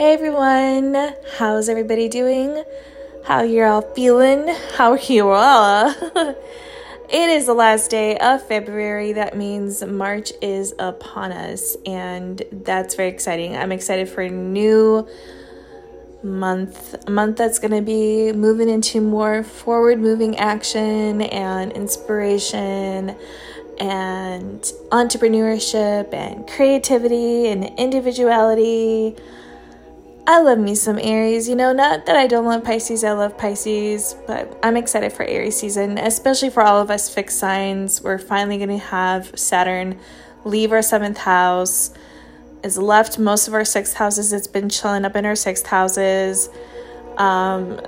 Hey everyone, how's everybody doing? How you're all feeling? How are you all? it is the last day of February. That means March is upon us, and that's very exciting. I'm excited for a new month, a month that's going to be moving into more forward moving action and inspiration and entrepreneurship and creativity and individuality I love me some Aries. You know, not that I don't love Pisces, I love Pisces, but I'm excited for Aries season, especially for all of us fixed signs. We're finally going to have Saturn leave our seventh house. It's left most of our sixth houses. It's been chilling up in our sixth houses um,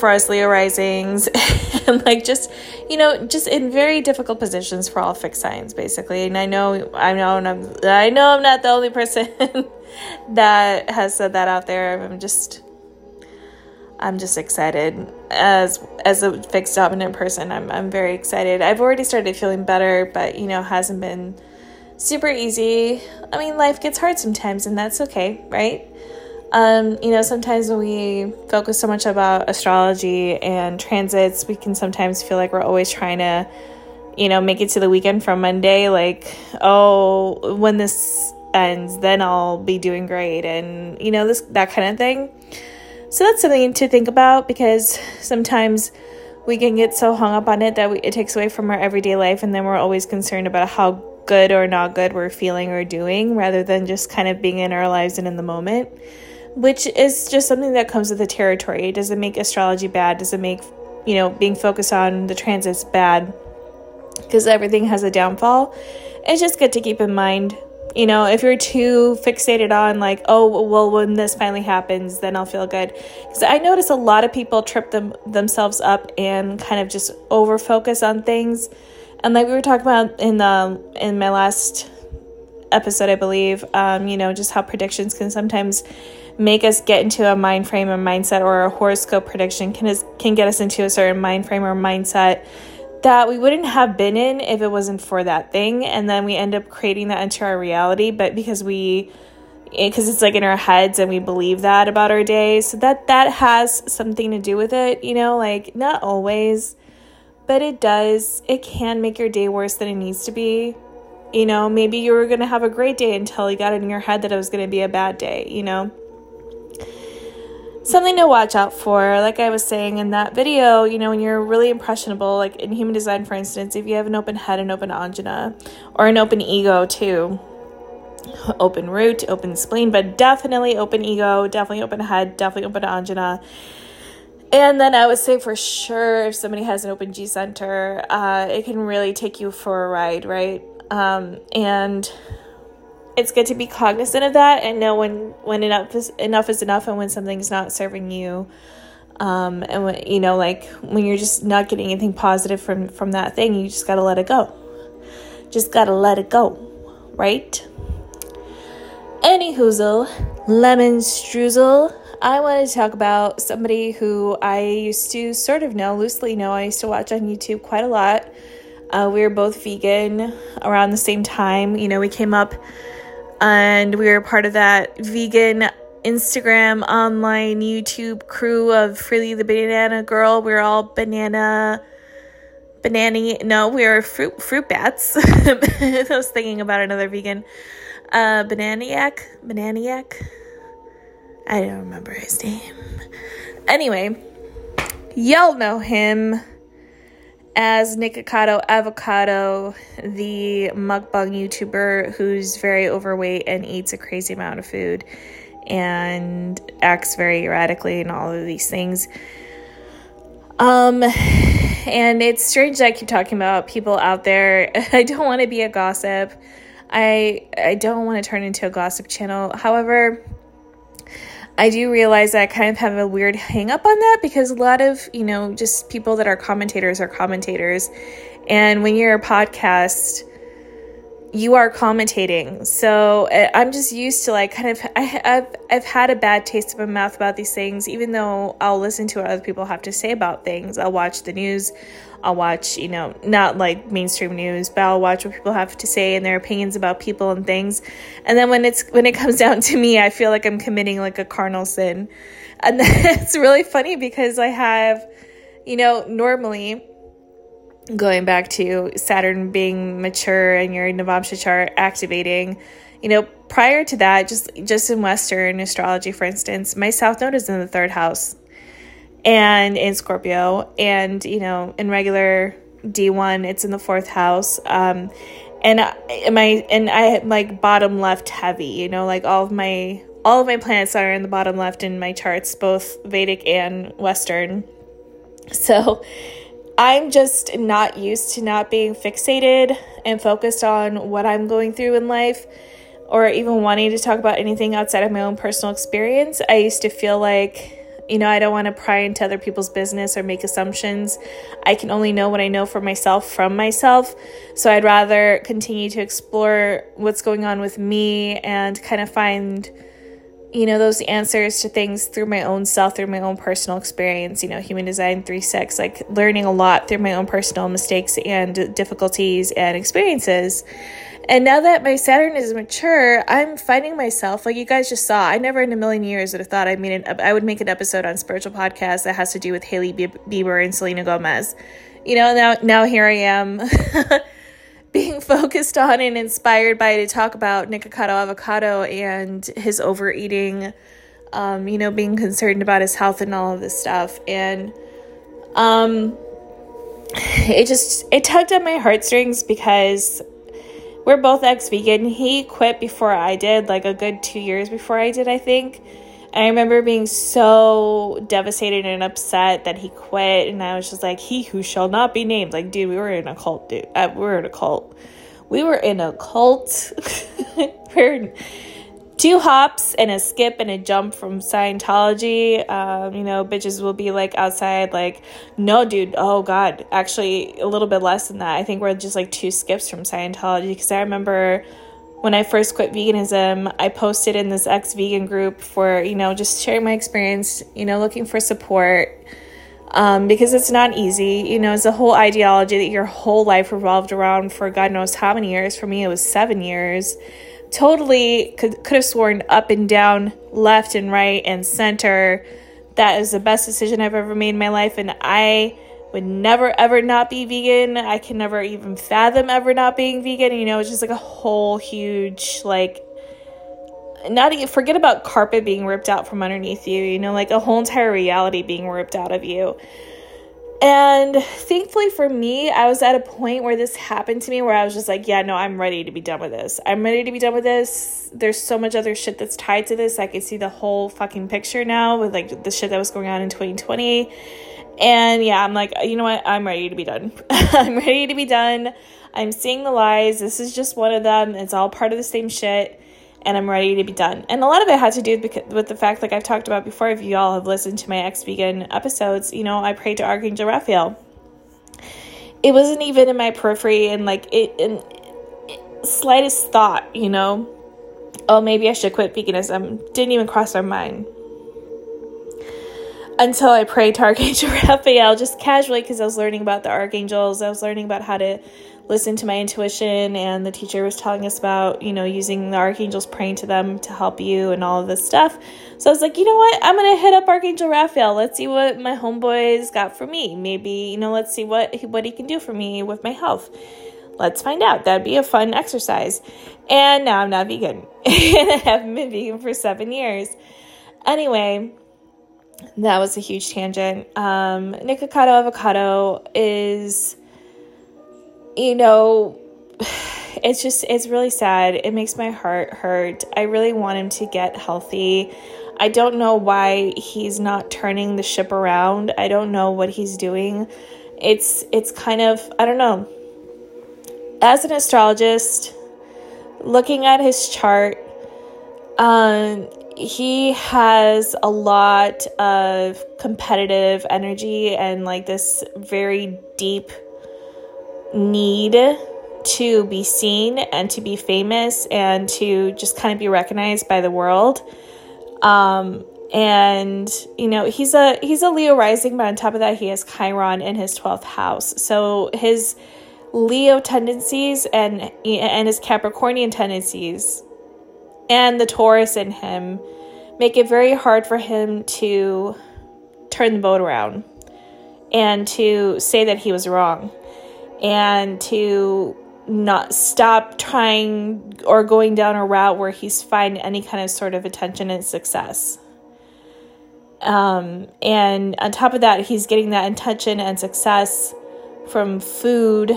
for us Leo risings, and like just you know just in very difficult positions for all fixed signs basically. And I know I know I'm, I know I'm not the only person that has said that out there. I'm just I'm just excited as as a fixed dominant person. I'm I'm very excited. I've already started feeling better, but you know hasn't been super easy. I mean, life gets hard sometimes, and that's okay, right? Um, you know, sometimes when we focus so much about astrology and transits, we can sometimes feel like we're always trying to, you know, make it to the weekend from Monday. Like, oh, when this ends, then I'll be doing great, and you know, this that kind of thing. So that's something to think about because sometimes we can get so hung up on it that we, it takes away from our everyday life, and then we're always concerned about how good or not good we're feeling or doing, rather than just kind of being in our lives and in the moment which is just something that comes with the territory. Does it make astrology bad? Does it make, you know, being focused on the transits bad? Because everything has a downfall. It's just good to keep in mind. You know, if you're too fixated on, like, oh, well, when this finally happens, then I'll feel good. Because I notice a lot of people trip them themselves up and kind of just over focus on things. And like we were talking about in the in my last episode, I believe, um, you know, just how predictions can sometimes make us get into a mind frame or mindset or a horoscope prediction can, can get us into a certain mind frame or mindset that we wouldn't have been in if it wasn't for that thing. And then we end up creating that into our reality but because we eh, because it's like in our heads and we believe that about our day. So that that has something to do with it you know like not always but it does. It can make your day worse than it needs to be. You know maybe you were going to have a great day until you got in your head that it was going to be a bad day you know something to watch out for. Like I was saying in that video, you know, when you're really impressionable, like in human design, for instance, if you have an open head and open ajna, or an open ego too, open root, open spleen, but definitely open ego, definitely open head, definitely open ajna. And then I would say for sure, if somebody has an open G center, uh, it can really take you for a ride, right? Um, and it's good to be cognizant of that and know when when enough is enough is enough and when something's not serving you. Um, and when you know like when you're just not getting anything positive from from that thing you just gotta let it go. Just gotta let it go right? Any hoozle lemon streusel i want to talk about somebody who i used to sort of know loosely know. I used to watch on youtube quite a lot. Uh, we were both vegan around the same time. You know we came up and we were part of that vegan Instagram, online, YouTube crew of Freelee the Banana Girl. We are all banana, banana. No, we were fruit fruit bats. I was thinking about another vegan, uh, bananiac, bananiac. I don't remember his name. Anyway, y'all know him as Nikocado Avocado, the mukbang YouTuber who's very overweight and eats a crazy amount of food and acts very erratically and all of these things. Um, and it's strange that I keep talking about people out there. I don't want to be a gossip. I I don't want to turn into a gossip channel. However, I do realize that I kind of have a weird hang up on that because a lot of, you know, just people that are commentators are commentators. And when you're a podcast, you are commentating. So uh, I'm just used to like kind of I, have I've had a bad taste in my mouth about these things. Even though I'll listen to what other people have to say about things, I'll watch the news. I'll watch you know not like mainstream news, but I'll watch what people have to say and their opinions about people and things. And then when it's when it comes down to me, I feel like I'm committing like a carnal sin, and it's really funny because I have, you know, normally going back to Saturn being mature and your Navamsha chart activating, you know, prior to that, just just in Western astrology, for instance, my South Node is in the third house, and in Scorpio, and you know, in regular D one, it's in the fourth house. Um, and I, my and I like bottom left heavy, you know, like all of my all of my planets are in the bottom left in my charts, both Vedic and Western. So I'm just not used to not being fixated and focused on what I'm going through in life or even wanting to talk about anything outside of my own personal experience. I used to feel like, you know, I don't want to pry into other people's business or make assumptions. I can only know what I know for myself from myself. So I'd rather continue to explore what's going on with me and kind of find you know those answers to things through my own self through my own personal experience you know human design 3-6 like learning a lot through my own personal mistakes and difficulties and experiences. And now that my saturn is mature i'm finding myself like you guys just saw i never in a million years would have thought i'd made an, i would make an episode on spiritual podcast that has to do with hailey bieber and selena gomez. You know now now here i am focused on and inspired by to talk about Nikocado Avocado and his overeating, um, you know, being concerned about his health and all of this stuff. And um, it just, it tugged at my heartstrings because we're both ex vegan. He quit before I did, like a good two years before I did, I think. I remember being so devastated and upset that he quit. And I was just like, he who shall not be named. Like, dude, we were in a cult, dude. Uh, we were in a cult. We were in a cult. we're two hops and a skip and a jump from Scientology. Um, you know, bitches will be like outside, like, no, dude, oh God. Actually, a little bit less than that. I think we're just like two skips from Scientology because I remember when I first quit veganism, I posted in this ex vegan group for, you know, just sharing my experience, you know, looking for support. Um, because it's not easy. You know, it's a whole ideology that your whole life revolved around for God knows how many years. For me, it was seven years. Totally could, could have sworn up and down, left and right and center. That is the best decision I've ever made in my life. And I would never ever not be vegan. I can never even fathom ever not being vegan. You know, it's just like a whole huge like not even forget about carpet being ripped out from underneath you, you know, like a whole entire reality being ripped out of you. And thankfully for me, I was at a point where this happened to me where I was just like, yeah, no, I'm ready to be done with this. I'm ready to be done with this. There's so much other shit that's tied to this. I can see the whole fucking picture now with like the shit that was going on in 2020 and yeah, I'm like, you know what? I'm ready to be done. I'm ready to be done. I'm seeing the lies. This is just one of them. It's all part of the same shit. And I'm ready to be done. And a lot of it had to do with, the fact, like I've talked about before, if you all have listened to my ex vegan episodes, you know, I prayed to Archangel Raphael. It wasn't even in my periphery and like it, in slightest thought, you know, oh, maybe I should quit veganism. Didn't even cross my mind until I prayed to Archangel Raphael just casually because I was learning about the archangels. I was learning about how to listen to my intuition, and the teacher was telling us about, you know, using the archangels, praying to them to help you, and all of this stuff. So I was like, you know what? I'm gonna hit up Archangel Raphael. Let's see what my homeboy's got for me. Maybe, you know, let's see what what he can do for me with my health. Let's find out. That'd be a fun exercise. And now I'm not vegan. and I haven't been vegan for seven years. Anyway, that was a huge tangent. Um, Nikocado avocado is, you know, it's just, it's really sad. It makes my heart hurt. I really want him to get healthy. I don't know why he's not turning the ship around. I don't know what he's doing. It's, it's kind of, I don't know. As an astrologist, looking at his chart, um, he has a lot of competitive energy and like this very deep need to be seen and to be famous and to just kind of be recognized by the world. Um, and you know he's a he's a Leo rising, but on top of that, he has Chiron in his twelfth house. So his Leo tendencies and and his Capricornian tendencies and the Taurus in him make it very hard for him to turn the boat around and to say that he was wrong and to not stop trying or going down a route where he's finding any kind of sort of attention and success. Um, and on top of that, he's getting that attention and success from food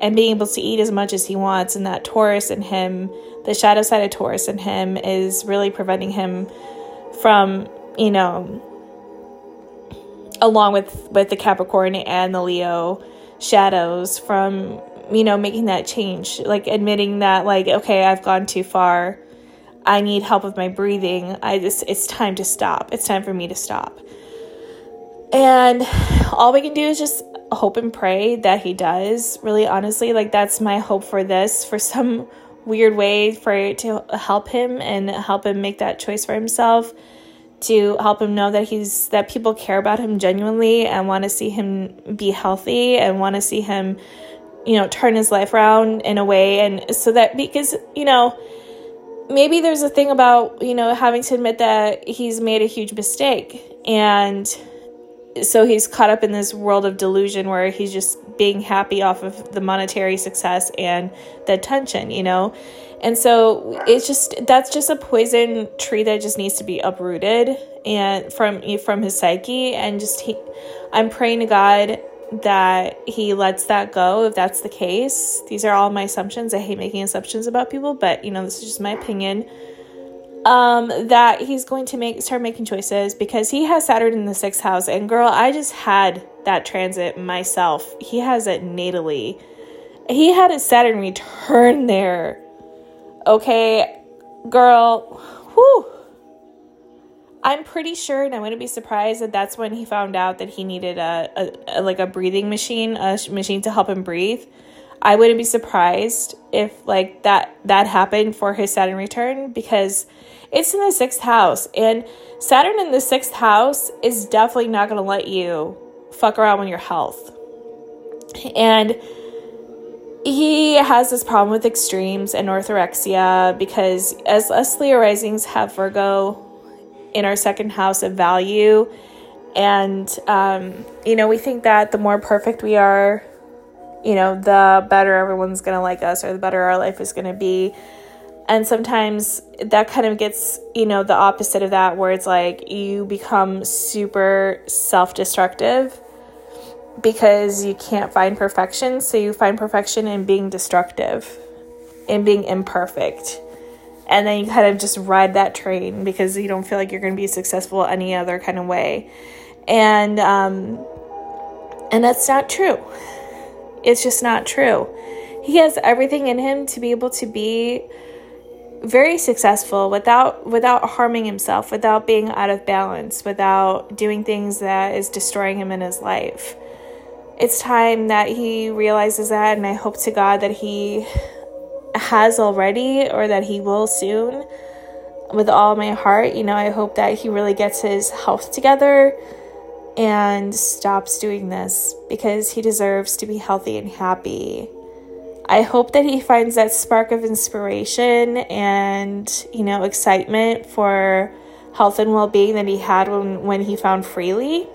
and being able to eat as much as he wants. And that Taurus in him, the shadow side of Taurus in him, is really preventing him from, you know, along with with the Capricorn and the Leo shadows from you know making that change like admitting that like okay I've gone too far. I need help with my breathing. I just it's time to stop. It's time for me to stop. And all we can do is just hope and pray that he does. Really honestly like that's my hope for this for some weird way for it to help him and help him make that choice for himself to help him know that he's that people care about him genuinely and want to see him be healthy and want to see him you know turn his life around in a way. And so that because you know maybe there's a thing about you know having to admit that he's made a huge mistake and so he's caught up in this world of delusion where he's just being happy off of the monetary success and the attention you know and so it's just that's just a poison tree that just needs to be uprooted and from from his psyche and just he I'm praying to God that he lets that go if that's the case. These are all my assumptions. I hate making assumptions about people, but you know, this is just my opinion. Um, that he's going to make start making choices because he has Saturn in the sixth house, and girl, I just had that transit myself. He has it natally. He had his Saturn return there Okay, girl, whew. I'm pretty sure, and I wouldn't be surprised that that's when he found out that he needed a, a, a like a breathing machine, a machine to help him breathe. I wouldn't be surprised if like that that happened for his Saturn return because it's in the sixth house, and Saturn in the sixth house is definitely not going to let you fuck around with your health, and he has this problem with extremes and orthorexia because as us Leo risings have Virgo in our second house of value, and um, you know we think that the more perfect we are, you know, the better everyone's gonna like us or the better our life is gonna be. And sometimes that kind of gets, you know, the opposite of that, where it's like you become super self destructive because you can't find perfection. So you find perfection in being destructive, in being imperfect. And then you kind of just ride that train because you don't feel like you're going to be successful any other kind of way. And um, and that's not true. It's just not true. He has everything in him to be able to be very successful without without harming himself, without being out of balance, without doing things that is destroying him in his life it's time that he realizes that, and I hope to God that he has already or that he will soon with all my heart. You know, I hope that he really gets his health together and stops doing this because he deserves to be healthy and happy. I hope that he finds that spark of inspiration and, you know, excitement for health and well being that he had when, when he found Freelee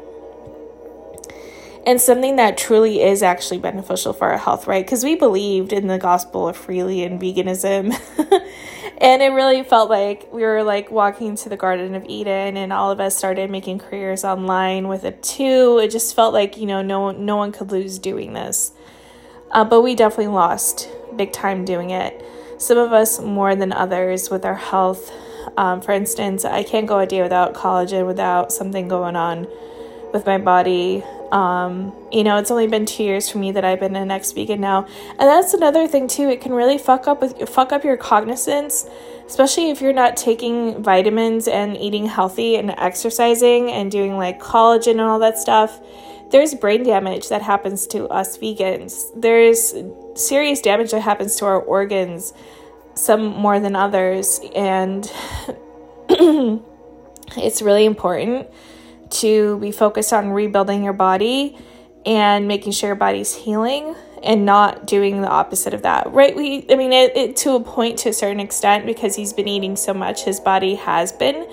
and something that truly is actually beneficial for our health, right? Because we believed in the gospel of Freelee and veganism. and it really felt like we were like walking to the Garden of Eden and all of us started making careers online with it too. It just felt like, you know, no no one could lose doing this. Uh, but we definitely lost big time doing it. Some of us more than others with our health. Um, for instance, I can't go a day without collagen, without something going on with my body. Um, you know, it's only been two years for me that I've been an ex vegan now, and that's another thing too. It can really fuck up with fuck up your cognizance, especially if you're not taking vitamins and eating healthy and exercising and doing like collagen and all that stuff. there's brain damage that happens to us vegans. There's serious damage that happens to our organs, some more than others, and it's really important to be focused on rebuilding your body and making sure your body's healing and not doing the opposite of that right? We i mean it, it, to a point to a certain extent because he's been eating so much his body has been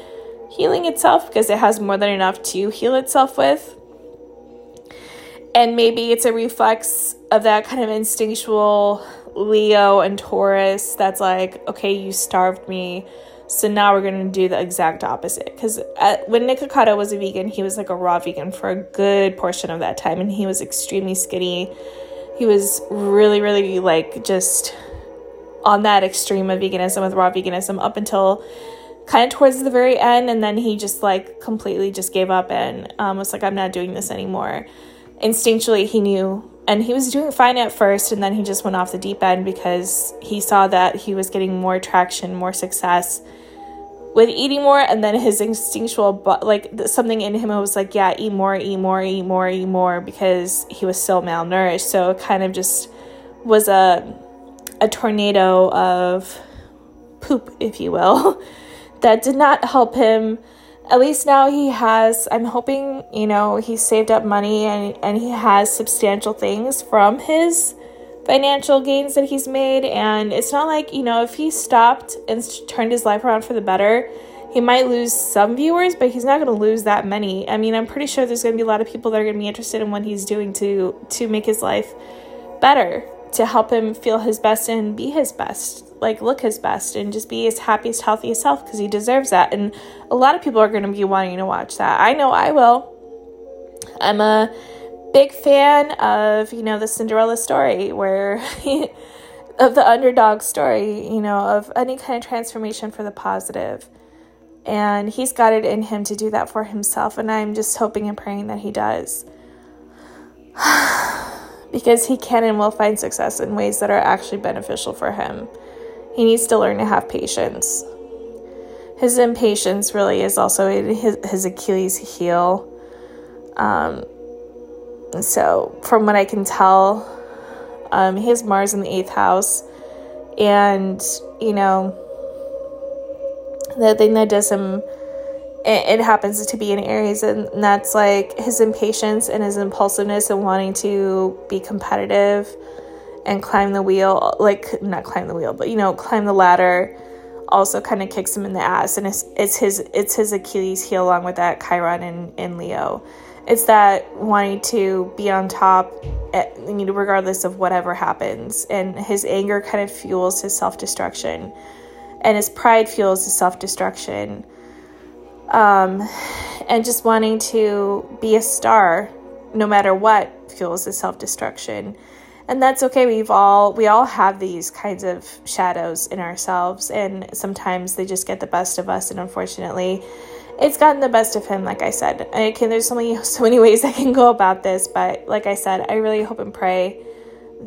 healing itself because it has more than enough to heal itself with. And maybe it's a reflex of that kind of instinctual leo and taurus that's like okay you starved me so now we're going to do the exact opposite. Because when Nikocado was a vegan, he was like a raw vegan for a good portion of that time, and he was extremely skinny. He was really, really like just on that extreme of veganism with raw veganism up until kind of towards the very end, and then he just like completely just gave up and um, was like, I'm not doing this anymore. Instinctually, he knew and he was doing fine at first and then he just went off the deep end because he saw that he was getting more traction more success with eating more and then his instinctual but like something in him was like yeah eat more eat more eat more eat more because he was so malnourished. So it kind of just was a a tornado of poop if you will that did not help him. At least now he has i'm hoping you know he saved up money and and he has substantial things from his financial gains that he's made. And it's not like, you know, if he stopped and turned his life around for the better, he might lose some viewers, but he's not going to lose that many. I mean, I'm pretty sure there's going to be a lot of people that are going to be interested in what he's doing to to make his life better, to help him feel his best and be his best, like look his best and just be his happiest, healthiest self because he deserves that. And a lot of people are going to be wanting to watch that. I know I will. I'm a big fan of you know the Cinderella story where of the underdog story you know of any kind of transformation for the positive. And he's got it in him to do that for himself and I'm just hoping and praying that he does. Because he can and will find success in ways that are actually beneficial for him. He needs to learn to have patience. His impatience really is also his, his Achilles heel. Um, so, from what I can tell, um, he has Mars in the eighth house. And, you know, the thing that does him, it, it happens to be in Aries, and that's like his impatience and his impulsiveness and wanting to be competitive and climb the wheel, like, not climb the wheel, but, you know, climb the ladder also kind of kicks him in the ass and it's, it's his it's his Achilles heel along with that Chiron in, in Leo it's that wanting to be on top at, eh, you know, regardless of whatever happens. And his anger kind of fuels his self-destruction. And his pride fuels his self-destruction. Um, and just wanting to be a star no matter what fuels his self-destruction. And that's okay. We've all we all have these kinds of shadows in ourselves. And sometimes they just get the best of us. And unfortunately it's gotten the best of him like i said. I can, there's so many so many ways i can go about this but like i said i really hope and pray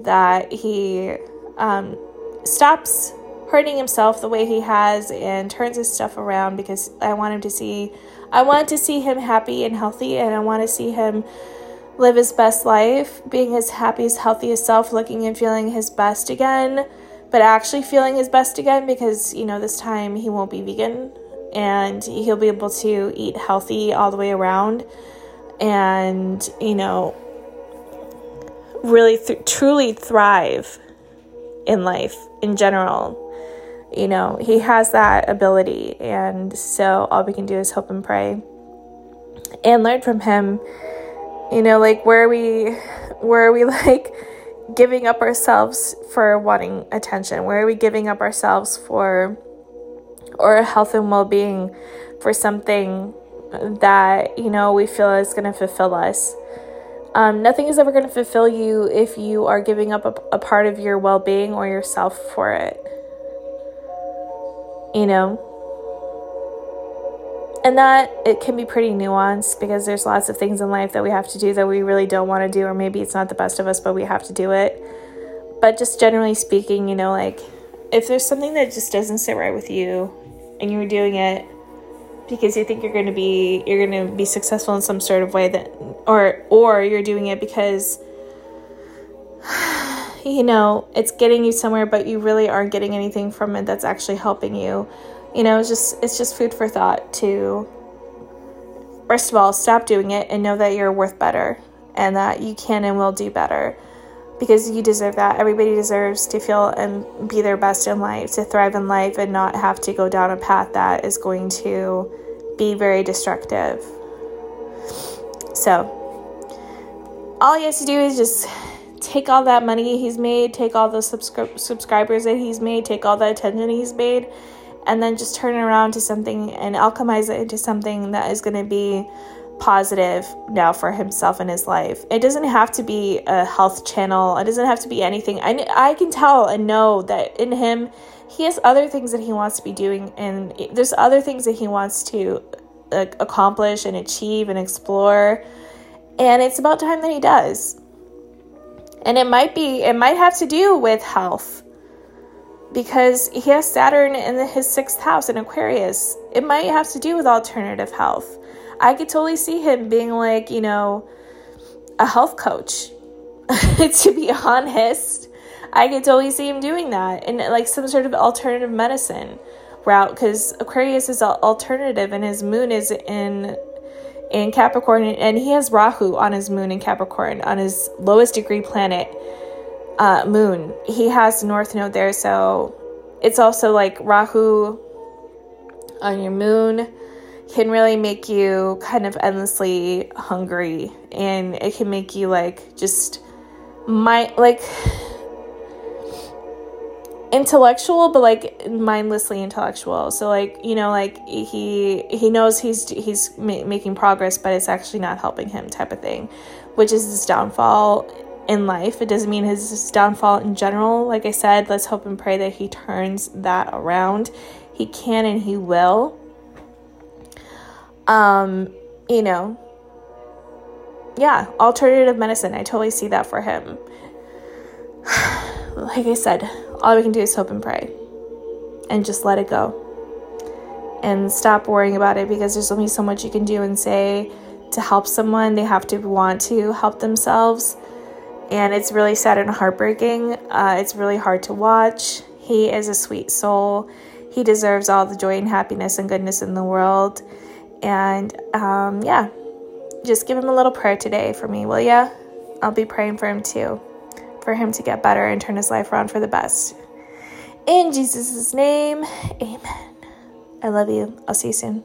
that he um, stops hurting himself the way he has and turns his stuff around because i want him to see i want to see him happy and healthy and i want to see him live his best life being his happiest healthiest self looking and feeling his best again but actually feeling his best again because you know this time he won't be vegan and he'll be able to eat healthy all the way around and, you know, really th- truly thrive in life in general. You know, he has that ability, and so all we can do is hope and pray and learn from him. You know, like where are we where are we like giving up ourselves for wanting attention? Where are we giving up ourselves for or health and well being for something that, you know, we feel is going to fulfill us. Um, nothing is ever going to fulfill you if you are giving up a, a part of your well being or yourself for it. You know? And that it can be pretty nuanced because there's lots of things in life that we have to do that we really don't want to do, or maybe it's not the best of us, but we have to do it. But just generally speaking, you know, like if there's something that just doesn't sit right with you, and you're doing it because you think you're going to be you're going to be successful in some sort of way that or or you're doing it because you know it's getting you somewhere but you really aren't getting anything from it that's actually helping you. You know it's just it's just food for thought to first of all stop doing it and know that you're worth better and that you can and will do better because you deserve that. Everybody deserves to feel and be their best in life to thrive in life and not have to go down a path that is going to be very destructive. So all he has to do is just take all that money he's made, take all the subscri- subscribers that he's made, take all the attention he's made, and then just turn it around to something and alchemize it into something that is going to be positive now for himself and his life. It doesn't have to be a health channel. It doesn't have to be anything. I, I can tell and know that in him, he has other things that he wants to be doing, and there's other things that he wants to accomplish and achieve and explore. And it's about time that he does. And it might be, it might have to do with health because he has Saturn in his sixth house in Aquarius. It might have to do with alternative health. I could totally see him being like, you know, a health coach. to be honest, I could totally see him doing that in like some sort of alternative medicine route because Aquarius is alternative and his moon is in in Capricorn, and he has Rahu on his moon in Capricorn, on his lowest degree planet uh, moon. He has North Node there, so it's also like Rahu on your moon can really make you kind of endlessly hungry, and it can make you like just my like intellectual but like mindlessly intellectual. So like you know like he he knows he's he's ma- making progress but it's actually not helping him type of thing which is his downfall in life. It doesn't mean his, his downfall in general. Like i said let's hope and pray that he turns that around. He can and he will um you know yeah alternative medicine i totally see that for him like i said all we can do is hope and pray and just let it go and stop worrying about it because there's only so much you can do and say to help someone. They have to want to help themselves. And it's really sad and heartbreaking. Uh, it's really hard to watch. He is a sweet soul. He deserves all the joy and happiness and goodness in the world. And um, yeah, just give him a little prayer today for me, will ya? I'll be praying for him too for him to get better and turn his life around for the best. In Jesus' name, amen. I love you. I'll see you soon.